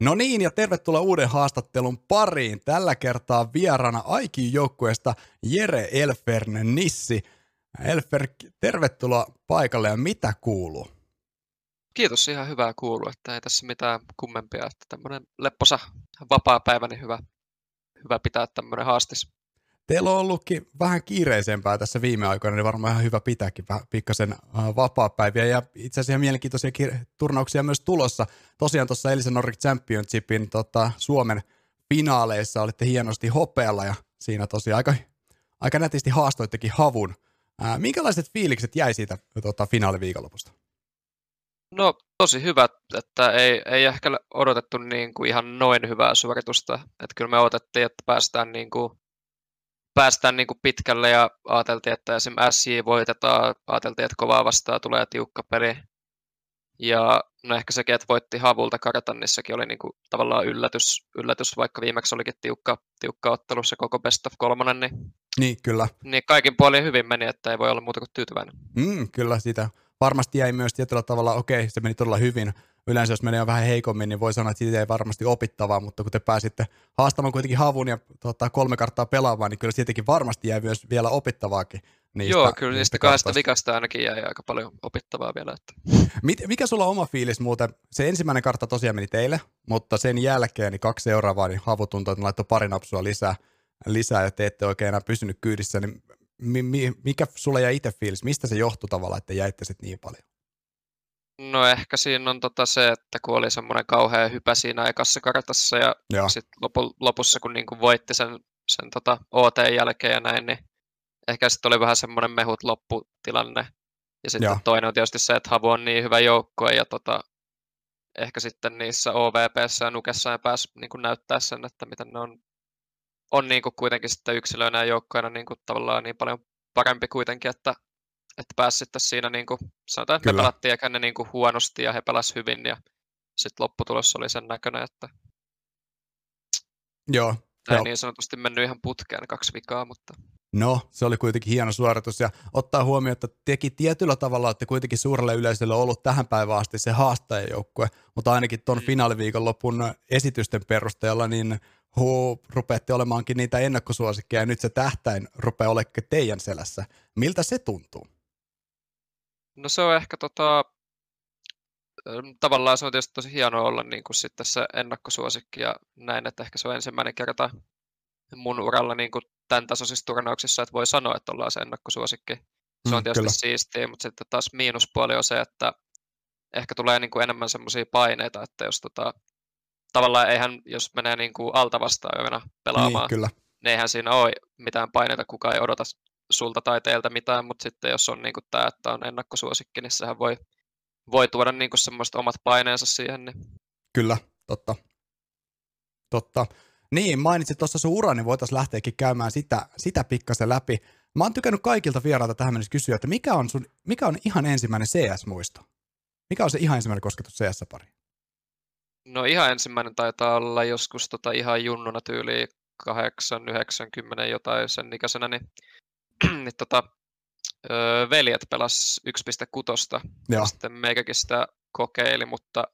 No niin, ja tervetuloa uuden haastattelun pariin. Tällä kertaa vieraana Aikin joukkueesta Jere Elfern Nissi. Elfer, tervetuloa paikalle ja mitä kuuluu? Kiitos, ihan hyvää kuuluu, että ei tässä mitään kummempia, että tämmöinen lepposa vapaa päivä, niin hyvä, hyvä pitää tämmöinen haastis. Teillä on ollutkin vähän kiireisempää tässä viime aikoina, niin varmaan ihan hyvä pitääkin vähän pikkasen äh, vapaa-päiviä. Ja itse asiassa mielenkiintoisia turnauksia myös tulossa. Tosiaan tuossa Elisa Nordic Championshipin tota, Suomen finaaleissa olitte hienosti hopealla ja siinä tosiaan aika, aika nätisti haastoittekin havun. Ää, äh, minkälaiset fiilikset jäi siitä tota, finaaliviikonlopusta? No tosi hyvä, että ei, ei ehkä odotettu niin kuin ihan noin hyvää suoritusta. Että kyllä me odotettiin, että päästään niin kuin päästään niin kuin pitkälle ja ajateltiin, että esimerkiksi SJ voitetaan, ajateltiin, että kovaa vastaan tulee tiukka peli. Ja no ehkä sekin, että voitti Havulta Karatannissakin oli niin kuin tavallaan yllätys, yllätys, vaikka viimeksi olikin tiukka, tiukka ottelu se koko best of kolmonen, niin, niin kyllä. Niin kaikin puolin hyvin meni, että ei voi olla muuta kuin tyytyväinen. Mm, kyllä sitä. Varmasti jäi myös tietyllä tavalla, okei, se meni todella hyvin, yleensä jos menee vähän heikommin, niin voi sanoa, että siitä ei varmasti opittavaa, mutta kun te pääsitte haastamaan kuitenkin havun ja tota, kolme karttaa pelaamaan, niin kyllä siitäkin varmasti jäi myös vielä opittavaakin. Niistä, Joo, kyllä niistä kahdesta vikasta ainakin jäi aika paljon opittavaa vielä. Että. Mikä sulla on oma fiilis muuten? Se ensimmäinen kartta tosiaan meni teille, mutta sen jälkeen niin kaksi seuraavaa, niin havu tuntui, että laittoi pari napsua lisää, lisää ja te ette oikein enää pysynyt kyydissä, niin mikä sulla jäi itse fiilis? Mistä se johtui tavallaan, että jäitte sitten niin paljon? No ehkä siinä on tota se, että kun oli semmoinen kauhea hypä siinä ekassa kartassa ja, ja. sitten lopu, lopussa kun niinku voitti sen, sen tota OT jälkeen ja näin, niin ehkä sitten oli vähän semmoinen mehut lopputilanne. Ja sitten ja. toinen on tietysti se, että Havu on niin hyvä joukkue ja tota, ehkä sitten niissä OVPssä ja Nukessa ei pääsi niin näyttää sen, että miten ne on, on niin kuin kuitenkin sitten yksilöinä ja joukkoina niin kuin tavallaan niin paljon parempi kuitenkin, että että pääsi sitten siinä, niin kuin, sanotaan, että Kyllä. me pelattiin ehkä ne niin kuin huonosti ja he pelasivat hyvin ja sitten lopputulos oli sen näköinen, että Joo. Ei jo. niin sanotusti mennyt ihan putkeen kaksi vikaa, mutta... No, se oli kuitenkin hieno suoritus ja ottaa huomioon, että teki tietyllä tavalla, olette kuitenkin suurelle yleisölle ollut tähän päivään asti se haastajajoukkue, mutta ainakin tuon mm. finaaliviikon lopun esitysten perusteella, niin huu, rupeatte olemaankin niitä ennakkosuosikkeja ja nyt se tähtäin rupeaa olemaan teidän selässä. Miltä se tuntuu? No se on ehkä tota, tavallaan se on tietysti tosi hienoa olla niin kuin sitten se ennakkosuosikki ja näin, että ehkä se on ensimmäinen kerta mun uralla niin kuin tämän tasoisissa turnauksissa, että voi sanoa, että ollaan se ennakkosuosikki. Se on mm, tietysti kyllä. siistiä, mutta sitten taas miinuspuoli on se, että ehkä tulee niin kuin enemmän semmoisia paineita, että jos tota, tavallaan eihän, jos menee niin kuin alta vastaan pelaamaan, niin, kyllä. niin eihän siinä ole mitään paineita, kukaan ei odota sulta tai teiltä mitään, mutta sitten jos on niin kuin tämä, että on ennakkosuosikki, niin sehän voi, voi tuoda niin kuin semmoista omat paineensa siihen. Niin. Kyllä, totta. Totta. Niin, mainitsit tuossa sun uran, niin voitaisiin lähteäkin käymään sitä, sitä pikkasen läpi. Mä oon tykännyt kaikilta vierailta tähän mennessä kysyä, että mikä on, sun, mikä on ihan ensimmäinen CS-muisto? Mikä on se ihan ensimmäinen kosketus CS-pari? No ihan ensimmäinen taitaa olla joskus tota ihan junnuna tyyli 8, 90 jotain sen ikäisenä, niin niin tota, öö, veljet pelas 1.6. Ja sitten meikäkin sitä kokeili, mutta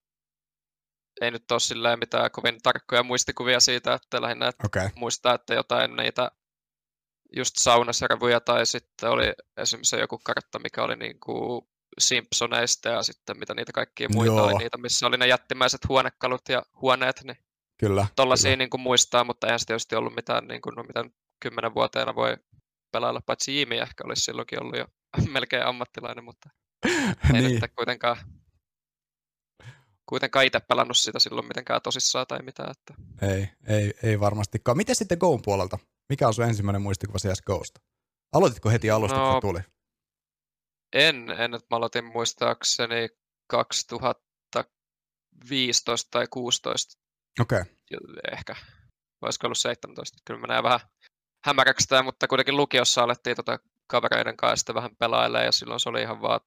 ei nyt ole silleen mitään kovin tarkkoja muistikuvia siitä, että lähinnä että okay. muistaa, että jotain niitä just saunaservuja tai sitten oli esimerkiksi joku kartta, mikä oli niin kuin Simpsoneista ja sitten mitä niitä kaikkia muita Joo. oli niitä, missä oli ne jättimäiset huonekalut ja huoneet, niin kyllä, tollaisia kyllä. Niin kuin muistaa, mutta eihän se tietysti ollut mitään, niin kuin, no, mitään kymmenenvuotiaana voi pelailla, paitsi Jimi ehkä olisi silloinkin ollut jo melkein ammattilainen, mutta ei niin. nyt kuitenkaan, kuitenkaan itse pelannut sitä silloin mitenkään tosissaan tai mitään. Että... Ei, ei, ei varmastikaan. Miten sitten Goon puolelta? Mikä on sun ensimmäinen muistikuva CS Ghost? Aloititko heti alusta, no, kun tuli? En, en, että mä aloitin muistaakseni 2015 tai 16. Okei. Okay. Ehkä. Olisiko ollut 17. Kyllä menee vähän hämäräksi tämä, mutta kuitenkin lukiossa alettiin tota kavereiden kanssa sitten vähän pelailemaan ja silloin se oli ihan vaan,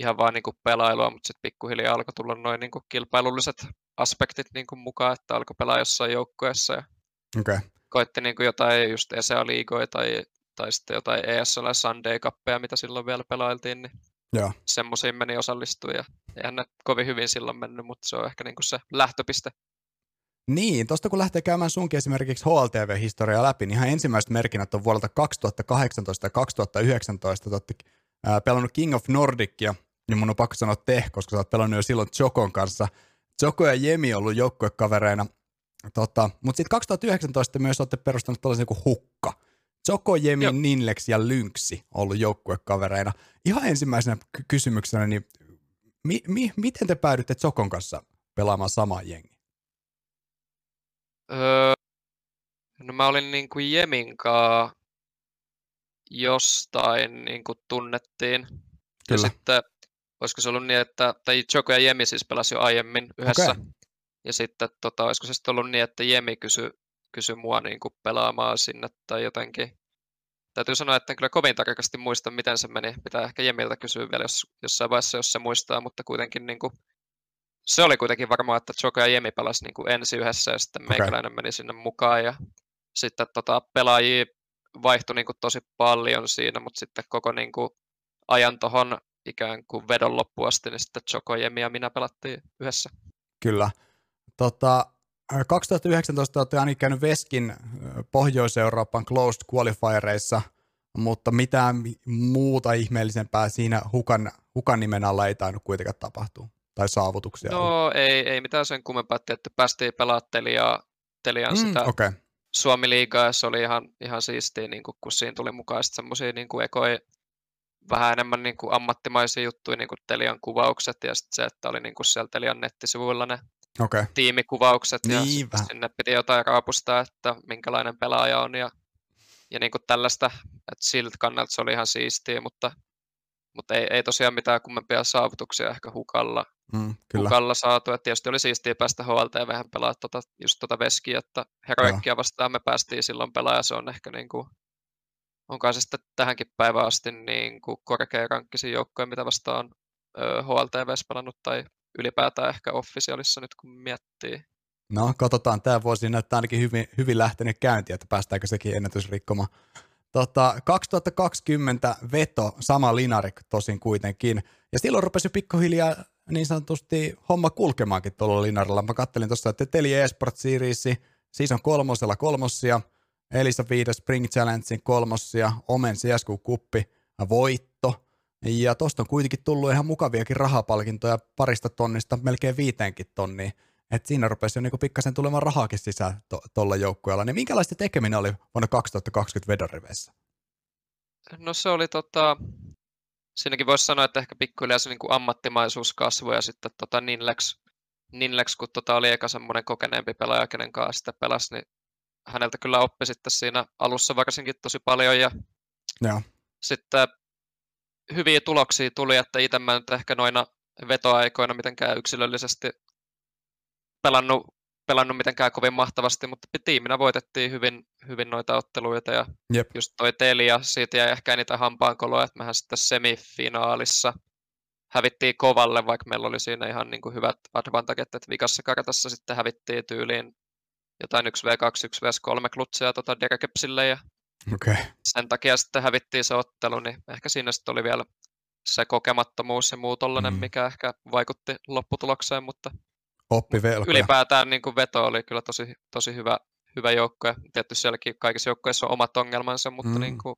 ihan vaan niin kuin pelailua, mutta sitten pikkuhiljaa alkoi tulla noin niin kuin kilpailulliset aspektit niin kuin mukaan, että alkoi pelaa jossain joukkueessa ja okay. koitti niin kuin jotain just ESEA-liigoja tai, tai sitten jotain ESL Sunday Cupia, mitä silloin vielä pelailtiin, niin Joo. semmoisiin meni osallistua ja eihän ne kovin hyvin silloin mennyt, mutta se on ehkä niin kuin se lähtöpiste. Niin, tuosta kun lähtee käymään sunkin esimerkiksi HLTV-historiaa läpi, niin ihan ensimmäiset merkinnät on vuodelta 2018 ja 2019. Te olette pelannut King of Nordicia, niin mun on pakko sanoa te, koska sä oot pelannut jo silloin Jokon kanssa. Joko ja Jemi on ollut joukkuekavereina, tota, mutta sitten 2019 myös olette perustanut tällaisen kuin Hukka. Joko, Jemi, Jop. Ninlex ja on ollut joukkuekavereina. Ihan ensimmäisenä ky- kysymyksenä, niin mi- mi- miten te päädytte Jokon kanssa pelaamaan samaa jengiä? Öö, no mä olin niin kuin Jeminkaa jostain niin kuin tunnettiin. Kyllä. Ja sitten olisiko se ollut niin, että, tai Joko ja Jemi siis pelasi jo aiemmin yhdessä. Okay. Ja sitten tota, olisiko se sitten ollut niin, että Jemi kysyi kysy mua niin kuin pelaamaan sinne tai jotenkin. Täytyy sanoa, että en kyllä kovin tarkasti muista, miten se meni. Pitää ehkä Jemiltä kysyä vielä jos, jossain vaiheessa, jos se muistaa, mutta kuitenkin niin kuin, se oli kuitenkin varmaan, että Joko ja Jemi pelasi niin kuin ensi yhdessä ja sitten okay. meikäläinen meni sinne mukaan ja sitten tota, pelaajia vaihtui niin kuin tosi paljon siinä, mutta sitten koko niin kuin, ajan tuohon ikään kuin vedon loppuun asti, niin sitten Joko, Jemi ja minä pelattiin yhdessä. Kyllä. Tota, 2019 olette ainakin käynyt Veskin Pohjois-Euroopan Closed Qualifiereissa, mutta mitään muuta ihmeellisempää siinä hukan, hukan nimen alla ei tainnut kuitenkaan tapahtua tai saavutuksia? No ollut. ei, ei mitään sen kummempaa, että päästiin pelaamaan mm, sitä okay. Suomi-liigaa, ja se oli ihan, ihan siistiä, niin kuin, kun siinä tuli mukaan semmoisia niin ekoja vähän enemmän niin kuin ammattimaisia juttuja, niin kuin Telian kuvaukset, ja sitten se, että oli niin kuin siellä Telian nettisivuilla ne okay. tiimikuvaukset, niin, ja sinne piti jotain raapustaa, että minkälainen pelaaja on, ja, ja niin kuin tällaista, että siltä kannalta se oli ihan siistiä, mutta mutta ei, ei tosiaan mitään kummempia saavutuksia ehkä hukalla, mm, kyllä. hukalla saatu. Et tietysti oli siistiä päästä HLTV pelaa tota, just tota veskiä, että Heroikkia vastaan me päästiin silloin pelaamaan, se on ehkä niin kuin, onkaan se sitten tähänkin päivään asti niin kuin korkea rankkisin joukkoja, mitä vastaan HLTV pelannut tai ylipäätään ehkä officialissa nyt kun miettii. No, katsotaan. Tämä vuosi näyttää ainakin hyvin, hyvin lähtenyt käyntiin, että päästäänkö sekin ennätys rikkomaan. Tota, 2020 veto, sama linarik tosin kuitenkin. Ja silloin rupesi pikkuhiljaa niin sanotusti homma kulkemaankin tuolla linarilla. Mä kattelin tuossa, että Teli Esport Series, on kolmosella kolmossia, Elisa viides Spring Challengein kolmossia, Omen CSQ-kuppi, voitto. Ja tosta on kuitenkin tullut ihan mukaviakin rahapalkintoja parista tonnista melkein viiteenkin tonniin. Että siinä rupesi jo niinku pikkasen tulemaan rahaakin sisään tuolla to, joukkueella. Niin minkälaista tekeminen oli vuonna 2020 vedoriveissä? No se oli tota, siinäkin voisi sanoa, että ehkä pikkuhiljaa se niin kuin ammattimaisuus kasvoi ja sitten tota Ninlex, Ninlex, kun tota oli eka semmoinen kokeneempi pelaaja, kenen kanssa sitten pelasi, niin häneltä kyllä oppi sitten siinä alussa varsinkin tosi paljon ja, ja. sitten hyviä tuloksia tuli, että itse mä nyt ehkä noina vetoaikoina mitenkään yksilöllisesti pelannut pelannut mitenkään kovin mahtavasti, mutta tiiminä voitettiin hyvin, hyvin noita otteluita ja Jep. just toi Telia, siitä jäi ehkä niitä hampaankoloja, että mehän sitten semifinaalissa hävittiin kovalle, vaikka meillä oli siinä ihan niin kuin hyvät advantaget, että vikassa kartassa sitten hävittiin tyyliin jotain 1v2, 1v3 klutseja tota Derekepsille ja okay. sen takia sitten hävittiin se ottelu, niin ehkä siinä sitten oli vielä se kokemattomuus ja muu tollainen, mm. mikä ehkä vaikutti lopputulokseen, mutta Oppivelkoja. Ylipäätään niin kuin veto oli kyllä tosi, tosi hyvä, hyvä joukko. Tietysti sielläkin kaikissa joukkoissa on omat ongelmansa, mutta mm. niin kuin,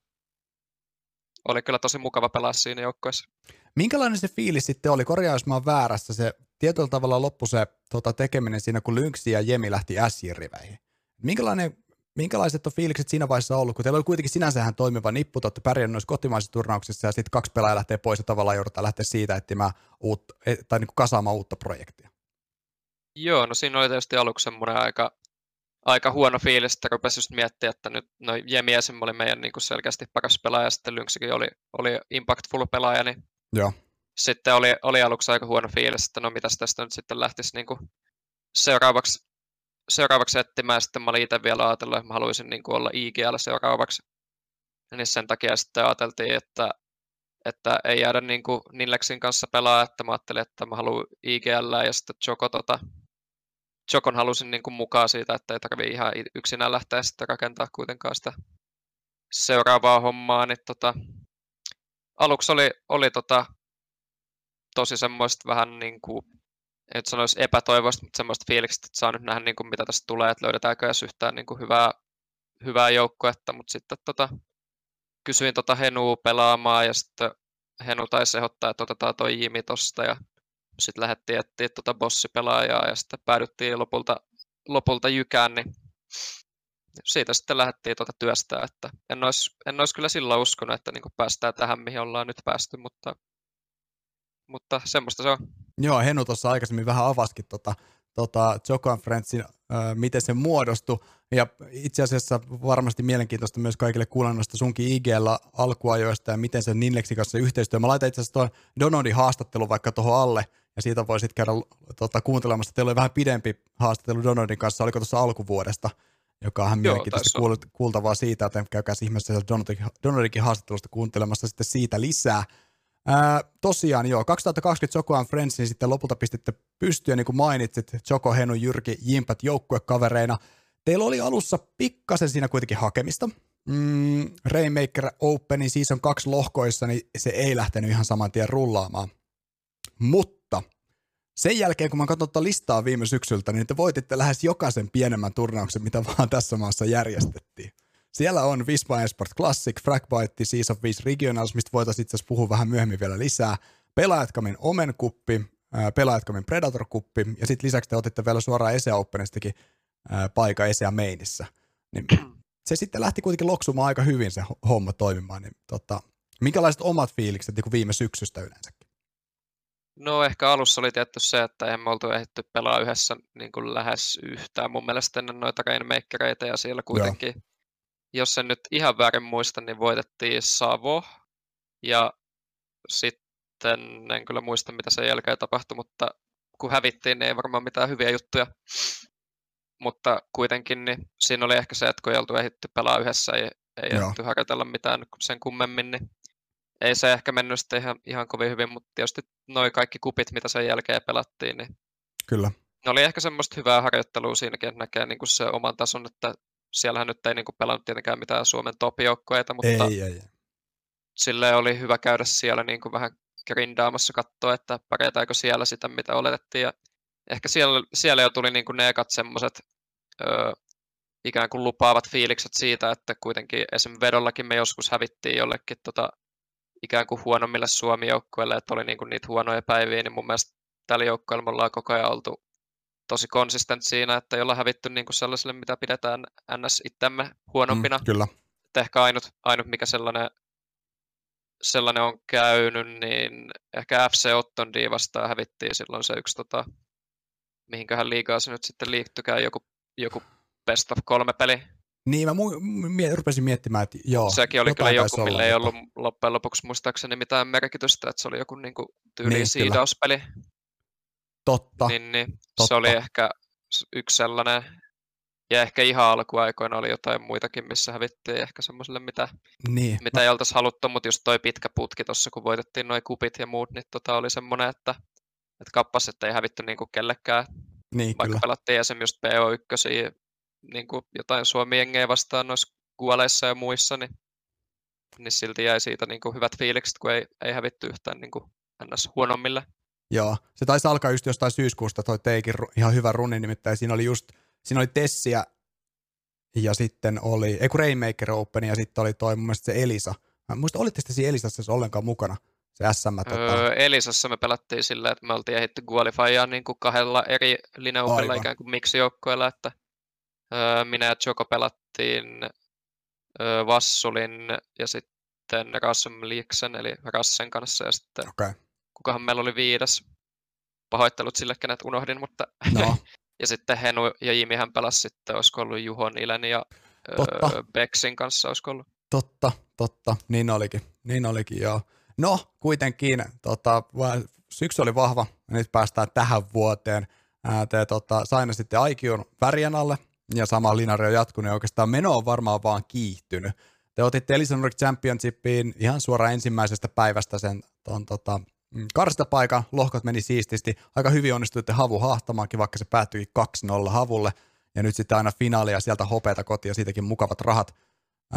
oli kyllä tosi mukava pelaa siinä joukkoissa. Minkälainen se fiilis sitten oli? Korjaa, jos mä oon väärässä. Se tietyllä tavalla loppu se tota, tekeminen siinä, kun Lynxi ja Jemi lähti S-riveihin. Minkälainen, minkälaiset on fiilikset siinä vaiheessa ollut, kun teillä oli kuitenkin sinänsähän toimiva nippu, te olette pärjännyt noissa kotimaisissa turnauksissa ja sitten kaksi pelaajaa lähtee pois ja tavallaan joudutaan lähteä siitä etsimään uutta, e, tai niin kuin kasaamaan uutta projektia. Joo, no siinä oli tietysti aluksi semmoinen aika, aika huono fiilis, että rupesi just miettiä, että nyt no Jemi Esim oli meidän niin kuin selkeästi paras pelaaja, ja sitten Lynxikin oli, oli impactful pelaaja, niin Joo. sitten oli, oli aluksi aika huono fiilis, että no mitäs tästä nyt sitten lähtisi niin kuin seuraavaksi, seuraavaksi etsimään, sitten mä olin itse vielä ajatellut, että mä haluaisin niin kuin olla IGL seuraavaksi, niin sen takia sitten ajateltiin, että että ei jäädä niin kuin Nillexin kanssa pelaa, että mä ajattelin, että mä haluan IGL ja sitten Joko tota, Jokon halusin niin kuin mukaan siitä, että ei tarvitse ihan yksinään lähteä sitten rakentaa kuitenkaan sitä seuraavaa hommaa, niin tota, aluksi oli, oli tota, tosi semmoista vähän niin kuin et sanoisi epätoivoista, mutta semmoista fiilikset, että saa nyt nähdä niin kuin, mitä tästä tulee, että löydetäänkö edes yhtään niin kuin, hyvää, hyvää joukkuetta, mutta sitten tota, kysyin tota Henua pelaamaan ja sitten Henu taisi ehdottaa, että otetaan toi Jimi tosta ja sitten lähdettiin etsiä tuota bossipelaajaa ja sitten päädyttiin lopulta, lopulta jykään, niin siitä sitten lähdettiin tuota työstää, että en olisi, en olisi kyllä silloin uskonut, että niin päästään tähän, mihin ollaan nyt päästy, mutta, mutta semmoista se on. Joo, Henu tuossa aikaisemmin vähän avaskin tota, tota Joe Conferencein, äh, miten se muodostui, ja itse asiassa varmasti mielenkiintoista myös kaikille kuulennosta sunkin IGllä alkuajoista ja miten se Ninlexin kanssa yhteistyö. Mä laitan itse asiassa tuon Donodin haastattelu vaikka tuohon alle, ja siitä voisit käydä tota, kuuntelemassa. Teillä oli vähän pidempi haastattelu Donodin kanssa, oliko tuossa alkuvuodesta, joka on ihan mielenkiintoista kuul- kuultavaa siitä, että käykää ihmeessä Donodinkin haastattelusta kuuntelemassa sitten siitä lisää. Ää, tosiaan joo, 2020 Joko and Friendsin sitten lopulta pistitte pystyä, niin kuin mainitsit, Joko, Henu, Jyrki, Jimpat joukkuekavereina. Teillä oli alussa pikkasen siinä kuitenkin hakemista. Mm, Rainmaker Openin season kaksi lohkoissa, niin se ei lähtenyt ihan saman tien rullaamaan. Mutta sen jälkeen, kun mä katson tuota listaa viime syksyltä, niin te voititte lähes jokaisen pienemmän turnauksen, mitä vaan tässä maassa järjestettiin. Siellä on Vispa Esport Classic, Fragbite, Season 5 Regionals, mistä voitaisiin itse puhua vähän myöhemmin vielä lisää. Pelaajatkamin Omen kuppi, Pelaajatkamin Predator kuppi, ja sitten lisäksi te otitte vielä suoraan ESEA Openistakin paikka ESEA Mainissä. Niin se sitten lähti kuitenkin loksumaan aika hyvin se homma toimimaan. Niin tota, minkälaiset omat fiilikset niin viime syksystä yleensäkin? No ehkä alussa oli tietty se, että emme oltu ehditty pelaa yhdessä niin kuin lähes yhtään mun mielestä ennen noita rainmakereita ja siellä kuitenkin, Joo. jos en nyt ihan väärin muista, niin voitettiin Savo ja sitten en kyllä muista mitä sen jälkeen tapahtui, mutta kun hävittiin, niin ei varmaan mitään hyviä juttuja. Mutta kuitenkin niin siinä oli ehkä se, että kun ei oltu ehditty pelaa yhdessä, ei, ei ehditty harjoitella mitään sen kummemmin, niin ei se ehkä mennyt sitten ihan, ihan kovin hyvin, mutta tietysti noin kaikki kupit, mitä sen jälkeen pelattiin, niin Kyllä. Ne oli ehkä semmoista hyvää harjoittelua siinäkin, että näkee niin kuin se oman tason, että siellähän nyt ei niin kuin pelannut tietenkään mitään Suomen top-joukkoita, mutta ei, ei, ei. sille oli hyvä käydä siellä niin kuin vähän grindaamassa katsoa, että pärjätäänkö siellä sitä, mitä oletettiin. Ja ehkä siellä, siellä jo tuli niin kuin ne ekat semmoiset ikään kuin lupaavat fiilikset siitä, että kuitenkin esimerkiksi vedollakin me joskus hävittiin jollekin tota, ikään kuin huonommille Suomi-joukkueille, että oli niinku niitä huonoja päiviä, niin mun mielestä tällä joukkueella me ollaan koko ajan oltu tosi konsistent siinä, että ei olla hävitty niinku sellaiselle, mitä pidetään ns. itsemme huonompina. Mm, kyllä. Että ehkä ainut, ainut mikä sellainen, sellainen on käynyt, niin ehkä FC Ottondi vastaan hävittiin silloin se yksi, tota, mihinköhän liikaa se nyt sitten liittykään, joku, joku best of kolme peli, niin, mä mu- mie- rupesin miettimään, että joo. Sekin oli kyllä joku, millä ei ollut loppujen lopuksi muistaakseni mitään merkitystä, että se oli joku niinku tyyli niin, siidauspeli. Totta. Niin, niin Totta. se oli ehkä yksi sellainen, ja ehkä ihan alkuaikoina oli jotain muitakin, missä hävittiin ehkä semmoiselle, mitä, niin. mitä mä... ei oltaisi haluttu, mutta just toi pitkä putki tuossa, kun voitettiin noin kupit ja muut, niin tota oli semmoinen, että, että kappas, että ei hävitty niinku kellekään. Niin, Vaikka kyllä. pelattiin esimerkiksi just PO1 niin kuin jotain Suomi-jengejä vastaan noissa kuoleissa ja muissa, niin, niin silti jäi siitä niin kuin hyvät fiilikset, kun ei, ei hävitty yhtään niin kuin ns. huonommille. Joo, se taisi alkaa just jostain syyskuusta toi teikin ihan hyvä runi, nimittäin siinä oli just, siinä oli Tessiä ja sitten oli, ei kun Rainmaker Open ja sitten oli toi mun mielestä se Elisa. Mä muista, olitte sitten siinä Elisassa ollenkaan mukana? Se SM. Tota... Öö, Elisassa me pelattiin sillä, että me oltiin ehitty Gualifyaan niin kuin kahdella eri lineupilla ikään kuin miksijoukkoilla, että Öö, minä ja Joko pelattiin öö, Vassulin ja sitten Rasmliksen eli Rassen kanssa ja sitten okay. kukahan meillä oli viides. Pahoittelut sille, kenet unohdin, mutta no. ja sitten Henu ja Jimihän pelasi sitten, olisiko ollut Juho Nilen ja totta. Öö, Beksin kanssa, olisiko ollut. Totta, totta, niin olikin, niin olikin joo. No, kuitenkin tota, syksy oli vahva, ja nyt päästään tähän vuoteen. Ää, te tota, sainasitte Aikion värjän alle, ja sama linari on jatkunut ja oikeastaan meno on varmaan vaan kiihtynyt. Te otitte Elisa Nordic Championshipiin ihan suoraan ensimmäisestä päivästä sen ton, tota, mm, karstapaikan, lohkot meni siististi, aika hyvin onnistuitte havu hahtamaankin, vaikka se päättyi 2-0 havulle, ja nyt sitten aina finaalia sieltä hopeata kotiin ja siitäkin mukavat rahat.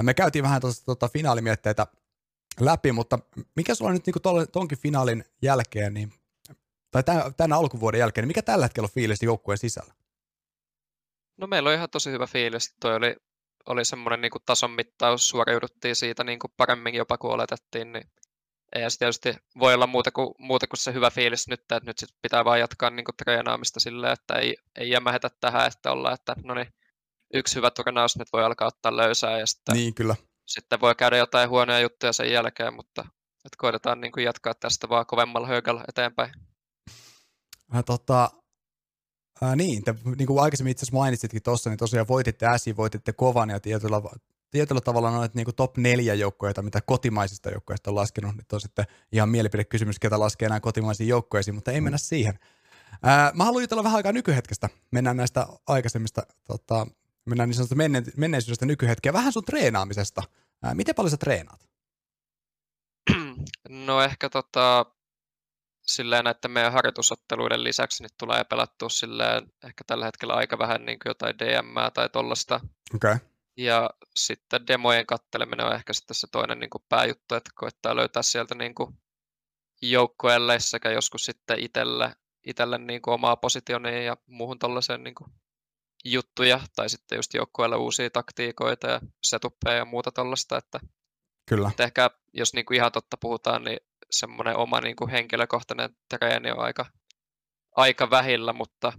Me käytiin vähän tuosta tota, finaalimietteitä läpi, mutta mikä sulla nyt niin tonkin finaalin jälkeen, niin, tai tämän, tämän alkuvuoden jälkeen, niin mikä tällä hetkellä on fiilis joukkueen sisällä? No meillä on ihan tosi hyvä fiilis. Toi oli, oli semmoinen niin tason mittaus, suoriuduttiin siitä niin kuin paremmin jopa kuin oletettiin, niin ei se tietysti voi olla muuta kuin, muuta kuin se hyvä fiilis nyt, että nyt sit pitää vaan jatkaa niin kuin treenaamista silleen, että ei, ei jämähetä tähän, että ollaan, että no niin, yksi hyvä turnaus nyt voi alkaa ottaa löysää ja sitten, niin, kyllä. sitten voi käydä jotain huonoja juttuja sen jälkeen, mutta että koitetaan niin kuin jatkaa tästä vaan kovemmalla högällä eteenpäin. Tota, äh, niin, te, niin kuin aikaisemmin itse asiassa mainitsitkin tuossa, niin tosiaan voititte äsi, voititte kovan ja tietyllä, tietyllä tavalla noit niin kuin top neljä joukkoja, mitä kotimaisista joukkoista on laskenut. Nyt on sitten ihan mielipidekysymys, ketä laskee enää kotimaisiin joukkoisiin, mutta ei mennä siihen. Ää, mä haluan jutella vähän aikaa nykyhetkestä. Mennään näistä aikaisemmista, tota, mennään niin sanotusta menne, menneisyydestä nykyhetkeä. Vähän sun treenaamisesta. Ää, miten paljon sä treenaat? No ehkä tota, silleen näiden meidän harjoitusotteluiden lisäksi niin tulee pelattua silleen ehkä tällä hetkellä aika vähän niin kuin jotain DM tai tollasta. Okay. Ja sitten demojen katteleminen on ehkä sitten se toinen niin kuin pääjuttu, että koittaa löytää sieltä niin kuin joukkueelle sekä joskus sitten itselle, itselle niin kuin omaa positioniin ja muuhun tollaiseen niin kuin juttuja, tai sitten just joukkueelle uusia taktiikoita ja setuppeja ja muuta tollasta, että, Kyllä. että ehkä jos niin kuin ihan totta puhutaan, niin semmoinen oma niin kuin henkilökohtainen treeni on aika, aika vähillä, mutta,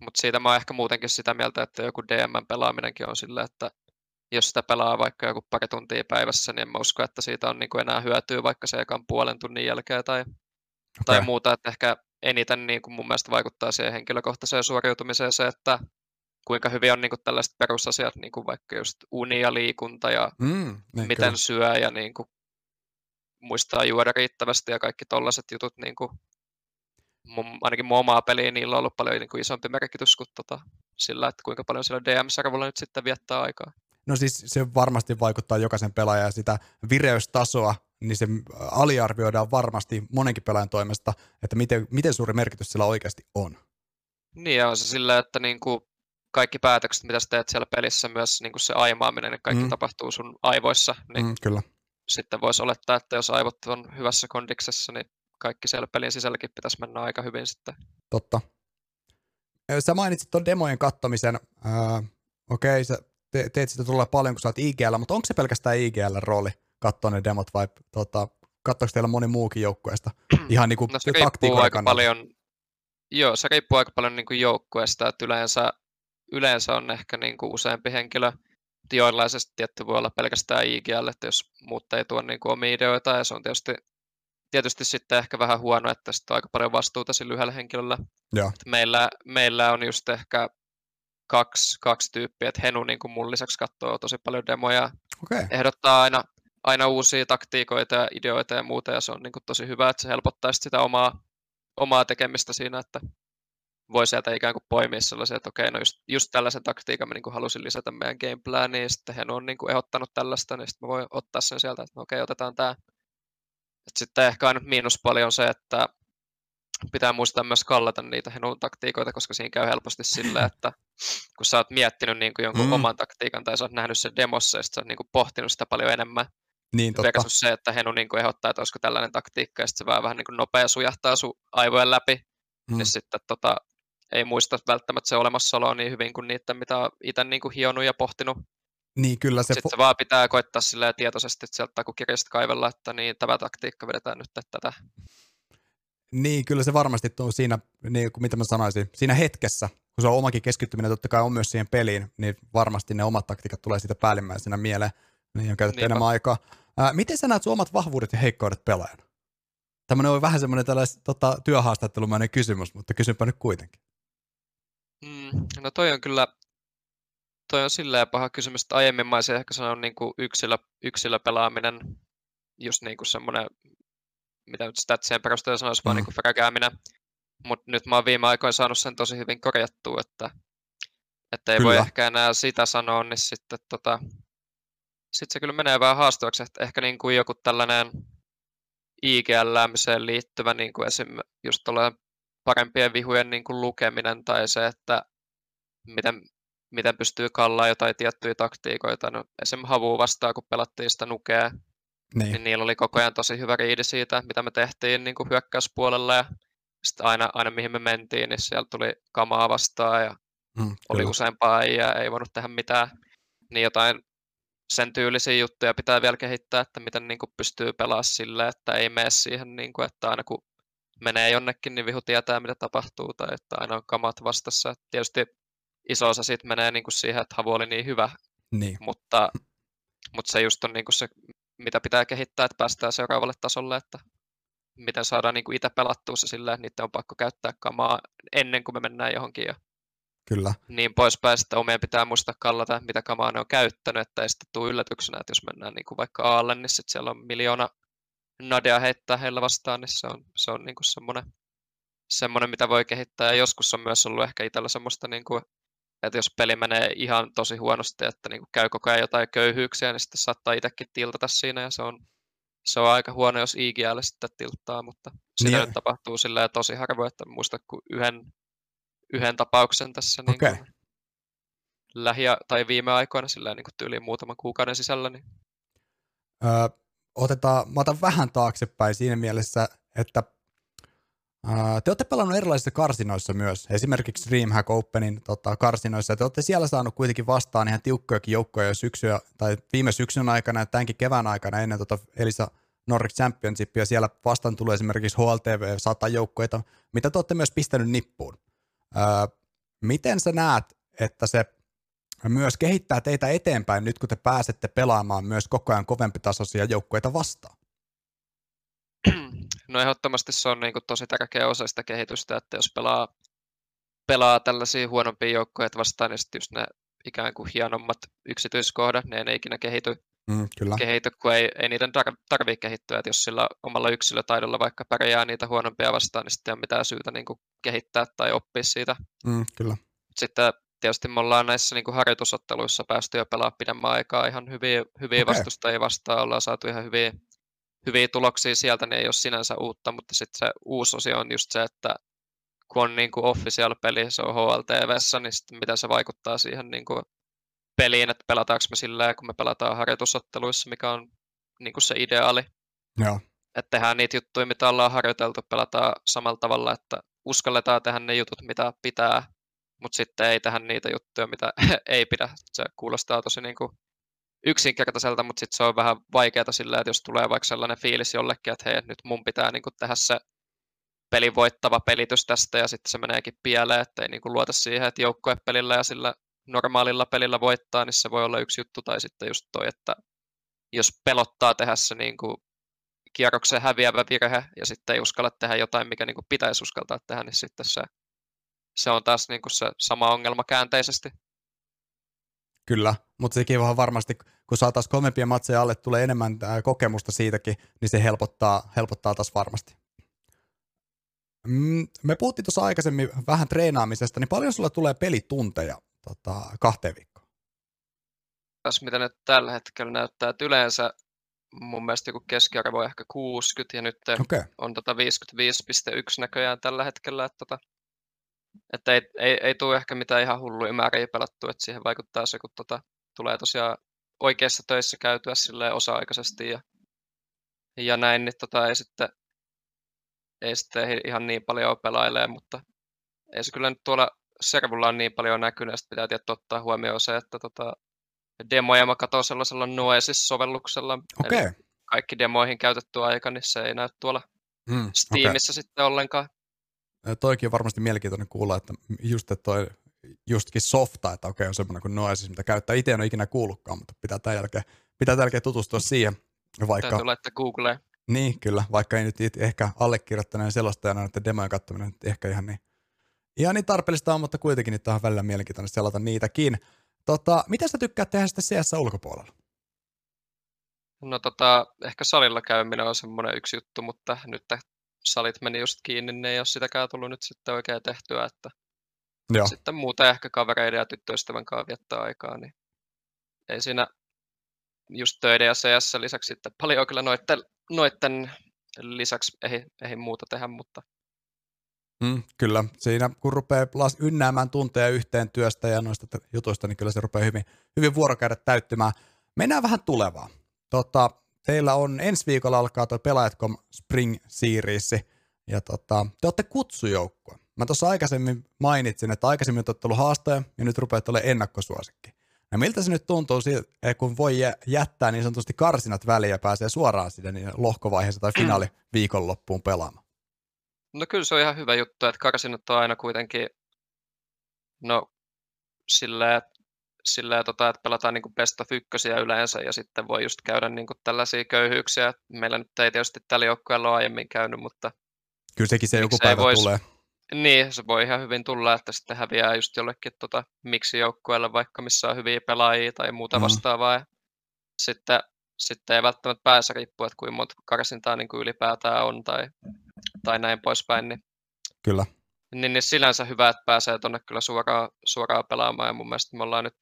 mutta siitä mä oon ehkä muutenkin sitä mieltä, että joku DM-pelaaminenkin on sillä, että jos sitä pelaa vaikka joku pari tuntia päivässä, niin en mä usko, että siitä on niin kuin enää hyötyä vaikka se ekan puolen tunnin jälkeen tai, okay. tai muuta, että ehkä eniten niin kuin mun mielestä vaikuttaa siihen henkilökohtaiseen suoriutumiseen se, että kuinka hyvin on niin kuin tällaiset perusasiat, niin kuin vaikka just uni ja liikunta ja mm, niin miten kyllä. syö ja niin kuin muistaa juoda riittävästi ja kaikki tollaiset jutut, niin kuin, mun, ainakin mun omaa peliä, niillä on ollut paljon niin kuin isompi merkitys kuin tota, sillä, että kuinka paljon sillä DM-sarvalla nyt sitten viettää aikaa. No siis se varmasti vaikuttaa jokaisen pelaajan sitä vireystasoa, niin se aliarvioidaan varmasti monenkin pelaajan toimesta, että miten, miten suuri merkitys sillä oikeasti on. Niin ja on se sillä, että niin kuin kaikki päätökset, mitä sä teet siellä pelissä, myös niin kuin se aimaaminen, niin kaikki mm. tapahtuu sun aivoissa, niin mm, kyllä sitten voisi olettaa, että jos aivot on hyvässä kondiksessa, niin kaikki siellä pelin sisälläkin pitäisi mennä aika hyvin sitten. Totta. Sä mainitsit tuon demojen kattomisen. Äh, Okei, okay, sä te- teet sitä tulla paljon, kun sä oot IGL, mutta onko se pelkästään IGL rooli katsoa ne demot vai tota, katsoako teillä moni muukin joukkueesta? Ihan niin kuin no, se riippuu aika paljon, Joo, se riippuu aika paljon niin kuin joukkueesta, että yleensä, yleensä on ehkä niin kuin useampi henkilö joillaisesti tietty voi olla pelkästään IGL, että jos muut ei tuo niin kuin omia ideoita, ja se on tietysti, tietysti sitten ehkä vähän huono, että sitten on aika paljon vastuuta sillä yhdellä henkilöllä. Joo. Meillä, meillä on just ehkä kaksi, kaksi tyyppiä, että Henu niin kuin mun lisäksi katsoo tosi paljon demoja, okay. ehdottaa aina, aina uusia taktiikoita ja ideoita ja muuta, ja se on niin kuin tosi hyvä, että se helpottaisi sitä omaa, omaa tekemistä siinä, että voi sieltä ikään kuin poimia sellaisia, että okei, no just, just tällaisen taktiikan mä niin kuin halusin lisätä meidän gameplaniin, ja sitten he on niin kuin ehdottanut tällaista, niin sitten mä voin ottaa sen sieltä, että no okei, otetaan tämä. Et sitten ehkä aina miinuspuoli on se, että pitää muistaa myös kallata niitä henun taktiikoita, koska siinä käy helposti sille, että kun sä oot miettinyt niin kuin jonkun mm. oman taktiikan tai sä oot nähnyt sen demossa ja sä oot niin kuin pohtinut sitä paljon enemmän, niin, totta. se, että Henu niin kuin ehdottaa, että olisiko tällainen taktiikka, ja sitten se vähän, vähän niin kuin nopea sujahtaa sun aivojen läpi, mm. niin sitten tota, ei muista välttämättä se olemassaoloa niin hyvin kuin niiden, mitä on itse niin kuin hionut ja pohtinut. Niin kyllä se... Sitten se vaan pitää koittaa sillä tietoisesti sieltä takukirjasta kaivella, että niin tämä taktiikka vedetään nyt tätä. Niin, kyllä se varmasti on siinä, niin kuin mitä mä sanoisin, siinä hetkessä, kun se on omakin keskittyminen totta kai on myös siihen peliin, niin varmasti ne omat taktiikat tulee siitä päällimmäisenä mieleen, niin on käytetty Niinpä. enemmän aikaa. Ää, miten sä näet sun omat vahvuudet ja heikkoudet pelaajana? Tämmöinen on vähän semmoinen tota, työhaastattelumainen kysymys, mutta kysynpä nyt kuitenkin. Mm, no toi on kyllä, toi on silleen paha kysymys, että aiemmin mä olisin ehkä sanonut niin kuin yksilö, yksilöpelaaminen, just niin kuin semmoinen, mitä nyt statsien perusteella sanoisi, mm. vaan niin kuin fräkääminen. Mutta nyt mä oon viime aikoina saanut sen tosi hyvin korjattua, että, että ei kyllä. voi ehkä enää sitä sanoa, niin sitten tota, sit se kyllä menee vähän haastavaksi, että ehkä niin kuin joku tällainen IGL-läämiseen liittyvä niin kuin esim. just parempien vihujen niin kuin lukeminen tai se, että miten, miten pystyy kallaa jotain tiettyjä taktiikoita. No, esim. Havu vastaan, kun pelattiin sitä nukea, niin. niin niillä oli koko ajan tosi hyvä riidi siitä, mitä me tehtiin niin kuin hyökkäyspuolella ja sitten aina, aina mihin me mentiin, niin siellä tuli kamaa vastaan ja mm, oli useampaa ja ei voinut tehdä mitään. Niin jotain sen tyylisiä juttuja pitää vielä kehittää, että miten niin kuin pystyy pelaamaan silleen, että ei mene siihen, niin kuin, että aina kun menee jonnekin, niin vihu tietää, mitä tapahtuu, tai että aina on kamat vastassa. Tietysti iso osa siitä menee niin kuin siihen, että havu oli niin hyvä, niin. Mutta, mutta se just on niin kuin se, mitä pitää kehittää, että päästään seuraavalle tasolle, että miten saadaan niin kuin itse pelattua se silleen, että niiden on pakko käyttää kamaa ennen kuin me mennään johonkin ja Kyllä. niin poispäin, että omien pitää muistaa kallata, mitä kamaa ne on käyttänyt, että ei sitten tule yllätyksenä, että jos mennään niin kuin vaikka Aalle, niin sitten siellä on miljoona Nadia heittää heillä vastaan, niin se on, se on niin kuin semmoinen, semmoinen, mitä voi kehittää. Ja joskus on myös ollut ehkä itsellä semmoista, niin kuin, että jos peli menee ihan tosi huonosti, että niin kuin käy koko ajan jotain köyhyyksiä, niin sitten saattaa itsekin tiltata siinä, ja se on, se on aika huono, jos IGL sitten tilttaa, mutta sitä niin. nyt tapahtuu silleen tosi harvoin, että muista kuin yhden, yhden tapauksen tässä niin okay. kuin lähi- tai viime aikoina silleen niin kuin tyyliin muutaman kuukauden sisällä. Niin... Öö, otetaan, mä otan vähän taaksepäin siinä mielessä, että ää, te olette pelannut erilaisissa karsinoissa myös, esimerkiksi Dreamhack Openin tota, karsinoissa, ja te olette siellä saanut kuitenkin vastaan ihan tiukkojakin joukkoja syksyä, tai viime syksyn aikana ja tämänkin kevään aikana ennen tota Elisa Nordic Championshipia, siellä vastaan tulee esimerkiksi HLTV 100 joukkoita, mitä te olette myös pistänyt nippuun. Ää, miten sä näet, että se myös kehittää teitä eteenpäin nyt, kun te pääsette pelaamaan myös koko ajan kovempi tasoisia joukkueita vastaan? No ehdottomasti se on niin kuin tosi tärkeä osa sitä kehitystä, että jos pelaa, pelaa tällaisia huonompia joukkoja vastaan, niin sitten just ne ikään kuin hienommat yksityiskohdat, ne ei ikinä kehity, mm, kyllä. kehity kun ei, ei niiden tar- tarvitse kehittyä. Että jos sillä omalla yksilötaidolla vaikka pärjää niitä huonompia vastaan, niin sitten ei ole mitään syytä niin kuin kehittää tai oppia siitä. Mm, kyllä. Sitten tietysti me ollaan näissä niin kuin harjoitusotteluissa päästy jo pelaamaan pidemmän aikaa ihan hyviä, hyviä okay. vastustajia vastaan, ollaan saatu ihan hyviä, hyviä tuloksia sieltä, niin ei ole sinänsä uutta, mutta sitten se uusi osio on just se, että kun on niin kuin official peli, se on HLTVssä, niin sitten miten se vaikuttaa siihen niin kuin peliin, että pelataanko me sillä kun me pelataan harjoitusotteluissa, mikä on niin kuin se ideaali. Joo. Että tehdään niitä juttuja, mitä ollaan harjoiteltu, pelataan samalla tavalla, että uskalletaan tehdä ne jutut, mitä pitää, mutta sitten ei tähän niitä juttuja, mitä ei pidä. Se kuulostaa tosi niin kuin yksinkertaiselta, mutta sitten se on vähän vaikeaa sillä, että jos tulee vaikka sellainen fiilis jollekin, että hei, nyt mun pitää niin kuin tehdä se pelin voittava pelitys tästä ja sitten se meneekin pieleen, että ei niin kuin luota siihen, että joukkuepelillä ja sillä normaalilla pelillä voittaa, niin se voi olla yksi juttu, tai sitten just toi, että jos pelottaa tehdä se niin kuin kierroksen häviävä virhe ja sitten ei uskalla tehdä jotain, mikä niin kuin pitäisi uskaltaa tehdä, niin sitten se se on taas niin kuin se sama ongelma käänteisesti. Kyllä, mutta sekin on varmasti, kun saataisiin kovempia matseja alle, tulee enemmän kokemusta siitäkin, niin se helpottaa, helpottaa taas varmasti. Mm, me puhuttiin tuossa aikaisemmin vähän treenaamisesta, niin paljon sulla tulee pelitunteja tota, kahteen viikkoon? Tässä mitä nyt tällä hetkellä näyttää, että yleensä mun mielestä joku keskiarvo on ehkä 60 ja nyt okay. on tota 55,1 näköjään tällä hetkellä, että tota, että ei, ei, ei tule ehkä mitään ihan hulluja määriä pelattua, että siihen vaikuttaa se, kun tota, tulee tosiaan oikeissa töissä käytyä sille osa-aikaisesti ja, ja näin, niin tota, ei sitten ei sitten ihan niin paljon pelailee, mutta ei se kyllä nyt tuolla servulla on niin paljon näkynyt, että pitää tietysti ottaa huomioon se, että tota, demoja mä katson sellaisella Noesis-sovelluksella, okay. eli kaikki demoihin käytetty aika, niin se ei näy tuolla hmm, Steamissa okay. sitten ollenkaan toikin on varmasti mielenkiintoinen kuulla, että just että toi justkin softa, että okei on semmoinen kuin Noesis, mitä käyttää. Itse en ole ikinä kuullutkaan, mutta pitää tämän jälkeen, pitää tämän jälkeen tutustua siihen. Vaikka, Täytyy laittaa Googleen. Niin, kyllä. Vaikka ei nyt ehkä allekirjoittaneen selostajana näiden demojen katsominen ehkä ihan niin, ihan niin tarpeellista on, mutta kuitenkin nyt on välillä mielenkiintoinen selata niitäkin. Tota, mitä sä tykkäät tehdä sitten CS ulkopuolella? No tota, ehkä salilla käyminen on semmoinen yksi juttu, mutta nyt salit meni just kiinni, niin ei ole sitäkään tullut nyt sitten oikein tehtyä, että Joo. sitten muuten ehkä kavereiden ja tyttöystävän kanssa viettää aikaa, niin ei siinä just töiden ja CS lisäksi sitten paljon kyllä noitten, noitten lisäksi ei, ei muuta tehdä, mutta Mm, kyllä, siinä kun rupeaa ynnäämään tunteja yhteen työstä ja noista jutuista, niin kyllä se rupeaa hyvin, hyvin vuorokäydet täyttymään. Mennään vähän tulevaan. Tota, teillä on ensi viikolla alkaa tuo Pelaajatkom Spring Series, Ja tota, te olette kutsujoukkue. Mä tuossa aikaisemmin mainitsin, että aikaisemmin olette ollut haastaja ja nyt rupeat olemaan ennakkosuosikki. Ja miltä se nyt tuntuu, eh, kun voi jättää niin sanotusti karsinat väliin ja pääsee suoraan sinne niin lohkovaiheessa tai finaali viikonloppuun pelaamaan? No kyllä se on ihan hyvä juttu, että karsinat on aina kuitenkin, no silleen, silleen tota, että pelataan niin best of ykkösiä yleensä ja sitten voi just käydä niin kuin tällaisia köyhyyksiä. Meillä nyt ei tietysti tällä joukkueella ole aiemmin käynyt, mutta Kyllä sekin se joku päivä vois, tulee. Niin, se voi ihan hyvin tulla, että sitten häviää just jollekin tota, miksi joukkueelle vaikka missä on hyviä pelaajia tai muuta mm. vastaavaa. Ja sitten, sitten ei välttämättä pääse riippua, että kuinka monta karsintaa niin kuin ylipäätään on tai, tai näin poispäin. Niin, kyllä. Niin, niin sinänsä hyvä, että pääsee tuonne kyllä suoraan, suoraan pelaamaan ja mun mielestä me ollaan nyt,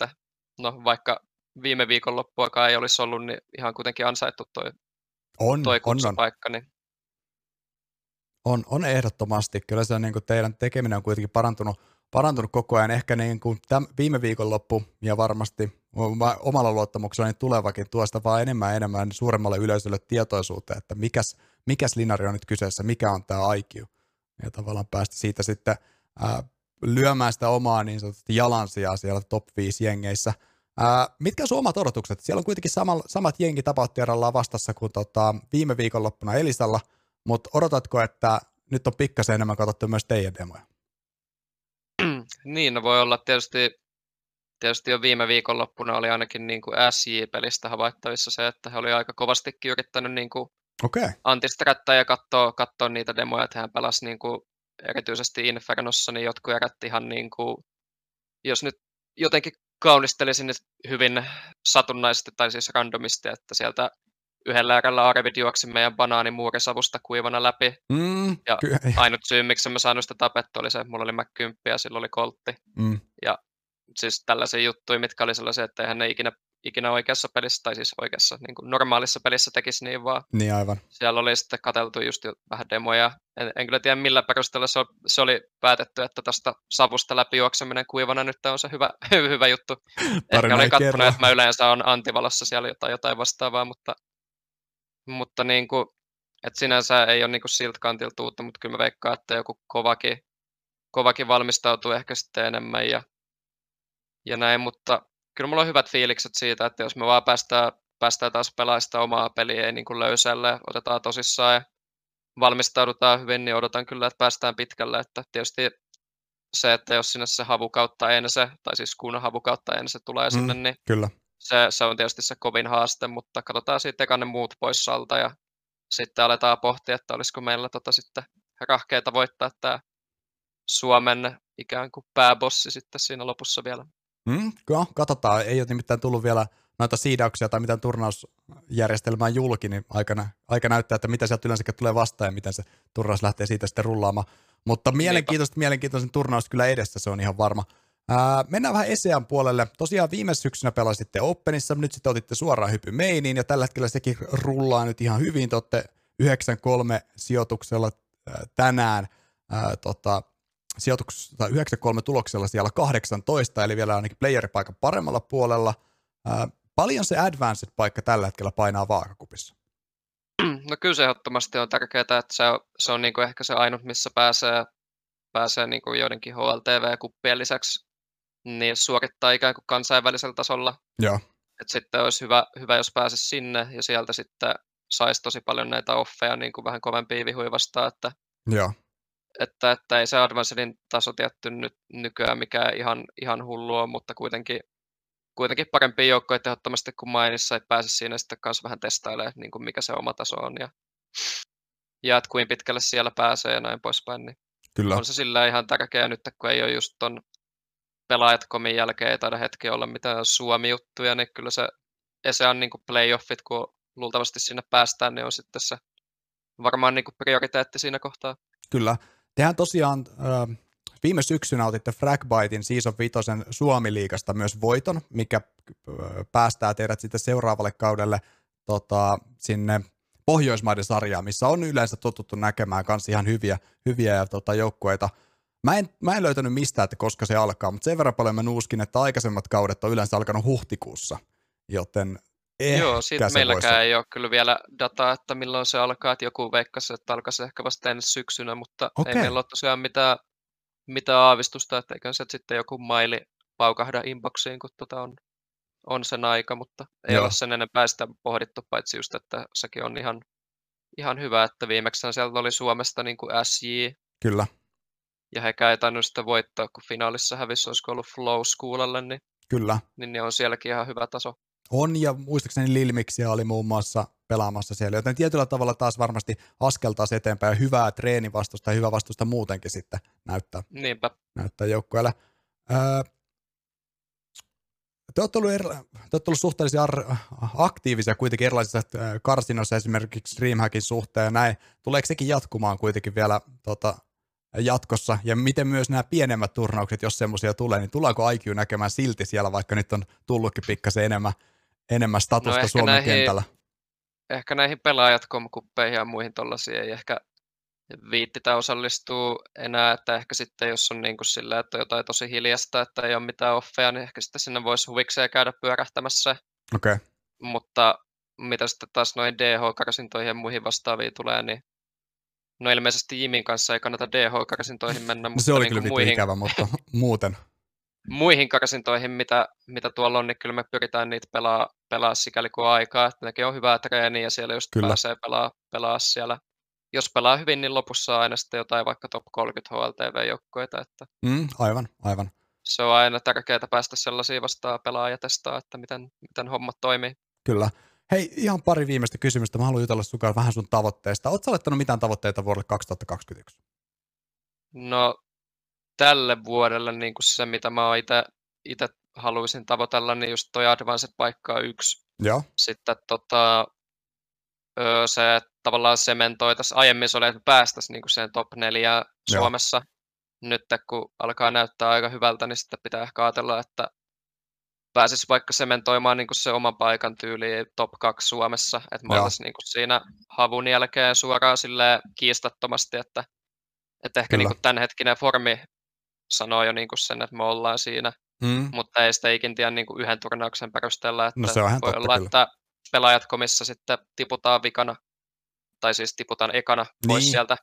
no vaikka viime viikon loppuakaan ei olisi ollut, niin ihan kuitenkin ansaittu toi, on, toi on, on. paikka. Niin on, on ehdottomasti. Kyllä se on, niin kuin teidän tekeminen on kuitenkin parantunut, parantunut koko ajan. Ehkä niin kuin täm, viime loppu ja varmasti omalla luottamuksella niin tulevakin tuosta vaan enemmän ja enemmän suuremmalle yleisölle tietoisuutta, että mikäs, mikäs linari on nyt kyseessä, mikä on tämä IQ. Ja tavallaan päästä siitä sitten ää, lyömään sitä omaa niin sanotusti jalansijaa siellä top 5 jengeissä. Ää, mitkä sun omat odotukset? Siellä on kuitenkin samat, samat jengi tapauttiarallaan vastassa kuin tota, viime viikonloppuna Elisalla – mutta odotatko, että nyt on pikkasen enemmän katsottu myös teidän demoja? niin, no voi olla tietysti, tietysti jo viime viikonloppuna oli ainakin niin kuin SJ-pelistä havaittavissa se, että he oli aika kovastikin yrittänyt niin kuin okay. antisträttää ja katsoa, katsoa niitä demoja, että hän pelasi niin kuin erityisesti Infernossa, niin jotkut järätti ihan niin kuin, jos nyt jotenkin kaunistelisin hyvin satunnaisesti tai siis randomisti, että sieltä yhdellä erällä Arvid juoksi meidän banaanimuurisavusta kuivana läpi. Mm, ja ky- ainut syy, miksi mä saanut sitä tapettua, oli se, että mulla oli Mac 10 ja sillä oli koltti. Mm. Ja siis tällaisia juttuja, mitkä oli sellaisia, että eihän ne ikinä, ikinä oikeassa pelissä, tai siis oikeassa niin kuin normaalissa pelissä tekisi niin, vaan niin aivan. siellä oli sitten katseltu just vähän demoja. En, en kyllä tiedä millä perusteella se, se oli päätetty, että tästä savusta läpi juokseminen kuivana nyt on se hyvä, hyvä juttu. Ehkä olin katsonut, että mä yleensä on antivalossa siellä jotain, jotain vastaavaa, mutta mutta niin kuin, että sinänsä ei ole niin kuin siltä kantilta uutta, mutta kyllä mä veikkaan, että joku kovakin, kovakin valmistautuu ehkä sitten enemmän ja, ja näin, mutta kyllä mulla on hyvät fiilikset siitä, että jos me vaan päästään, päästään taas pelaamaan sitä omaa peliä ei niin kuin löysälle, otetaan tosissaan ja valmistaudutaan hyvin, niin odotan kyllä, että päästään pitkälle, että tietysti se, että jos sinne se havu kautta ense, tai siis kun havu kautta ense tulee mm, sinne, niin kyllä se, se on tietysti se kovin haaste, mutta katsotaan sitten eka ne muut pois alta ja sitten aletaan pohtia, että olisiko meillä tota sitten rahkeita voittaa tämä Suomen ikään kuin pääbossi sitten siinä lopussa vielä. Mm, no, katsotaan. Ei ole nimittäin tullut vielä noita siidauksia tai mitään turnausjärjestelmää julki, niin aikana, aika näyttää, että mitä sieltä yleensä tulee vastaan ja miten se turnaus lähtee siitä sitten rullaamaan. Mutta mielenkiintoista, mielenkiintoisen turnaus kyllä edessä, se on ihan varma. Ää, mennään vähän Esean puolelle. Tosiaan viime syksynä pelasitte Openissa, nyt sitten otitte suoraan hypy meiniin ja tällä hetkellä sekin rullaa nyt ihan hyvin. Te olette 93 sijoituksella ää, tänään ää, tota, sijoituksella 93 tuloksella siellä 18, eli vielä ainakin playeripaikan paremmalla puolella. Ää, paljon se advanced-paikka tällä hetkellä painaa vaakakupissa? No kyllä se ehdottomasti on tärkeää, että se on, se on niin kuin ehkä se ainut, missä pääsee, pääsee niin kuin joidenkin HLTV-kuppien lisäksi niin suorittaa ikään kuin kansainvälisellä tasolla. Joo. Et sitten olisi hyvä, hyvä, jos pääsisi sinne ja sieltä sitten saisi tosi paljon näitä offeja niin kuin vähän kovempia vihuja vastaan, että, Joo. Että, että ei se Advancedin taso tietty nyt nykyään mikään ihan, ihan hullu on, mutta kuitenkin, kuitenkin parempia joukkoja tehottomasti kuin mainissa, että pääse siinä sitten kanssa vähän testailemaan, niin kuin mikä se oma taso on ja, ja että kuinka pitkälle siellä pääsee ja näin poispäin. Niin Kyllä. On se sillä ihan tärkeää nyt, kun ei ole just ton pelaajat komin jälkeen ei taida hetki olla mitään Suomi-juttuja, niin kyllä se, se on niin kuin playoffit, kun luultavasti sinne päästään, niin on sitten se varmaan niin kuin prioriteetti siinä kohtaa. Kyllä. Tehän tosiaan äh, viime syksynä otitte Fragbitein Season 5 Suomi-liigasta myös voiton, mikä äh, päästää teidät sitten seuraavalle kaudelle tota, sinne Pohjoismaiden sarjaan, missä on yleensä totuttu näkemään myös ihan hyviä, hyviä ja tota, joukkueita – Mä en, mä en löytänyt mistään, että koska se alkaa, mutta sen verran paljon mä nuuskin, että aikaisemmat kaudet on yleensä alkanut huhtikuussa, joten Ehkä Joo, siitä meilläkään ei ole kyllä vielä dataa, että milloin se alkaa, että joku veikkasi, että alkaisi ehkä vasta ensi syksynä, mutta okay. ei meillä ole tosiaan mitään, mitään aavistusta, että eikö se sitten joku maili paukahda inboxiin, kun tota on, on sen aika, mutta ei Joo. ole sen enempää sitä pohdittu, paitsi just, että sekin on ihan, ihan hyvä, että viimeksi sieltä oli Suomesta niin kuin SJ. Kyllä. Ja he ei tainnut sitä voittaa, kun finaalissa hävisi, olisiko ollut Flow Schoolalle, niin, Kyllä. niin ne on sielläkin ihan hyvä taso. On, ja muistaakseni Lilmiksiä oli muun muassa pelaamassa siellä, joten tietyllä tavalla taas varmasti askel taas eteenpäin, ja hyvää treenivastusta ja hyvää vastusta muutenkin sitten näyttää, Niinpä. näyttää joukkueelle. Öö, te olette olleet, eri, te olette olleet suhteellisen ar- aktiivisia kuitenkin erilaisissa karsinoissa, esimerkiksi Dreamhackin suhteen ja näin. Tuleeko sekin jatkumaan kuitenkin vielä tota, jatkossa, ja miten myös nämä pienemmät turnaukset, jos semmoisia tulee, niin tullaanko IQ näkemään silti siellä, vaikka nyt on tullutkin pikkasen enemmän, enemmän statusta no Suomen näihin, kentällä? Ehkä näihin pelaajatkomkuppeihin ja muihin tuollaisiin ei ehkä viittitä osallistuu enää, että ehkä sitten jos on niin kuin sillä, että on jotain tosi hiljasta, että ei ole mitään offeja, niin ehkä sitten sinne voisi huvikseen käydä pyörähtämässä. Okei. Okay. Mutta mitä sitten taas noihin DH-karsintoihin ja muihin vastaaviin tulee, niin no ilmeisesti Jimin kanssa ei kannata DH-karsintoihin mennä. mutta se oli niin kyllä muihin... ikävä, mutta muuten. Muihin karsintoihin, mitä, mitä tuolla on, niin kyllä me pyritään niitä pelaa, pelaa sikäli kuin aikaa. Että nekin on hyvää treeniä ja siellä just kyllä. pääsee pelaa, pelaa siellä jos pelaa hyvin, niin lopussa on aina sitten jotain vaikka top 30 HLTV-joukkoita. Että mm, aivan, aivan. Se on aina tärkeää päästä sellaisia vastaan pelaa ja testaa, että miten, miten hommat toimii. Kyllä. Hei, ihan pari viimeistä kysymystä. Mä haluan jutella sukaan vähän sun tavoitteista. Oletko laittanut mitään tavoitteita vuodelle 2021? No, tälle vuodelle niin kuin se, mitä mä itse haluaisin tavoitella, niin just toi Advanced paikka yksi. Joo. Sitten tota, se tavallaan sementoi tässä aiemmin se oli, että päästäisiin niin sen top 4 Suomessa. Joo. Nyt kun alkaa näyttää aika hyvältä, niin sitten pitää ehkä ajatella, että pääsisi vaikka sementoimaan niin se oman paikan tyyliin top 2 Suomessa, että me oltaisiin niin siinä havun jälkeen suoraan kiistattomasti, että, että ehkä niin tämänhetkinen formi sanoo jo niin sen, että me ollaan siinä, mm. mutta ei sitä ikin tiedä niin yhden turnauksen perusteella, että no se on voi totta, olla, kyllä. että pelaajat komissa sitten tiputaan vikana, tai siis tiputaan ekana pois niin. sieltä.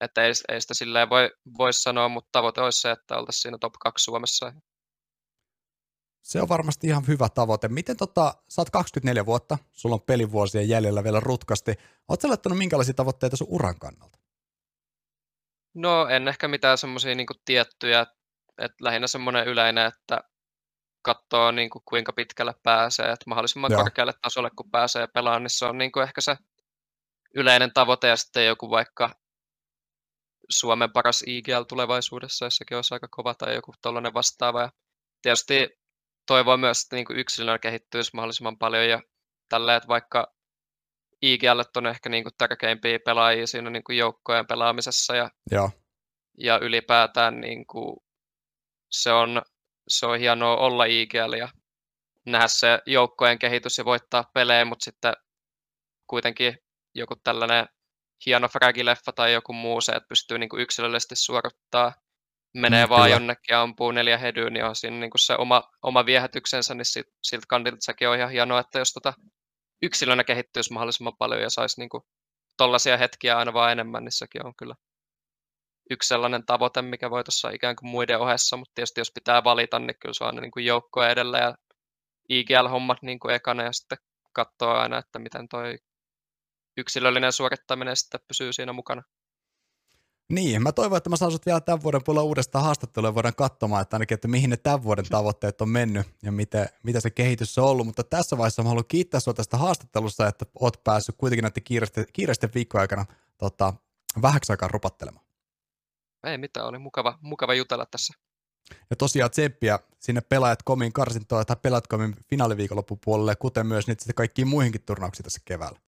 Että ei, ei sitä silleen voi, voi sanoa, mutta tavoite olisi se, että oltaisiin siinä top 2 Suomessa. Se on varmasti ihan hyvä tavoite. Miten tota, sä oot 24 vuotta, sulla on pelivuosia jäljellä vielä rutkasti. Oletko laittanut minkälaisia tavoitteita sun uran kannalta? No en ehkä mitään semmoisia niin tiettyjä, että lähinnä semmoinen yleinen, että katsoo niin kuin, kuinka pitkälle pääsee, että mahdollisimman Joo. korkealle tasolle kun pääsee pelaamaan, niin se on niin kuin ehkä se yleinen tavoite ja sitten joku vaikka Suomen paras IGL tulevaisuudessa, jossakin olisi aika kova tai joku tällainen vastaava. Ja tietysti toivoo myös, että niin kuin yksilönä kehittyisi mahdollisimman paljon ja tällä, että vaikka IGL on ehkä niin kuin tärkeimpiä pelaajia siinä niin kuin joukkojen pelaamisessa ja, Joo. ja ylipäätään niin kuin se on se on hienoa olla IGL ja nähdä se joukkojen kehitys ja voittaa pelejä, mutta sitten kuitenkin joku tällainen hieno fragileffa tai joku muu se, että pystyy niin kuin yksilöllisesti suorittaa, menee mm, vaan kyllä. jonnekin ja ampuu neljä hedyä, niin on siinä niin kuin se oma, oma viehätyksensä, niin siltä kantilta sekin on ihan hienoa, että jos tota yksilönä kehittyisi mahdollisimman paljon ja saisi niin kuin tollaisia hetkiä aina vaan enemmän, niin sekin on kyllä yksi sellainen tavoite, mikä voi tuossa ikään kuin muiden ohessa, mutta tietysti jos pitää valita, niin kyllä se on aina niin kuin joukko edellä ja IGL-hommat niin kuin ekana ja sitten katsoa aina, että miten toi yksilöllinen suorittaminen sitten pysyy siinä mukana. Niin, mä toivon, että mä saan sut vielä tämän vuoden puolella uudestaan haastattelua ja voidaan katsomaan, että ainakin, että mihin ne tämän vuoden tavoitteet on mennyt ja miten, mitä se kehitys on ollut. Mutta tässä vaiheessa mä haluan kiittää sinua tästä haastattelusta, että oot päässyt kuitenkin näiden kiireisten, kiireisten viikkojen aikana tota, vähäksi aikaa rupattelemaan ei mitään, oli mukava, mukava jutella tässä. Ja tosiaan tsemppiä sinne pelaajat komiin karsintoon tai pelaajat komiin finaaliviikonloppupuolelle, kuten myös nyt sitten kaikkiin muihinkin turnauksiin tässä keväällä.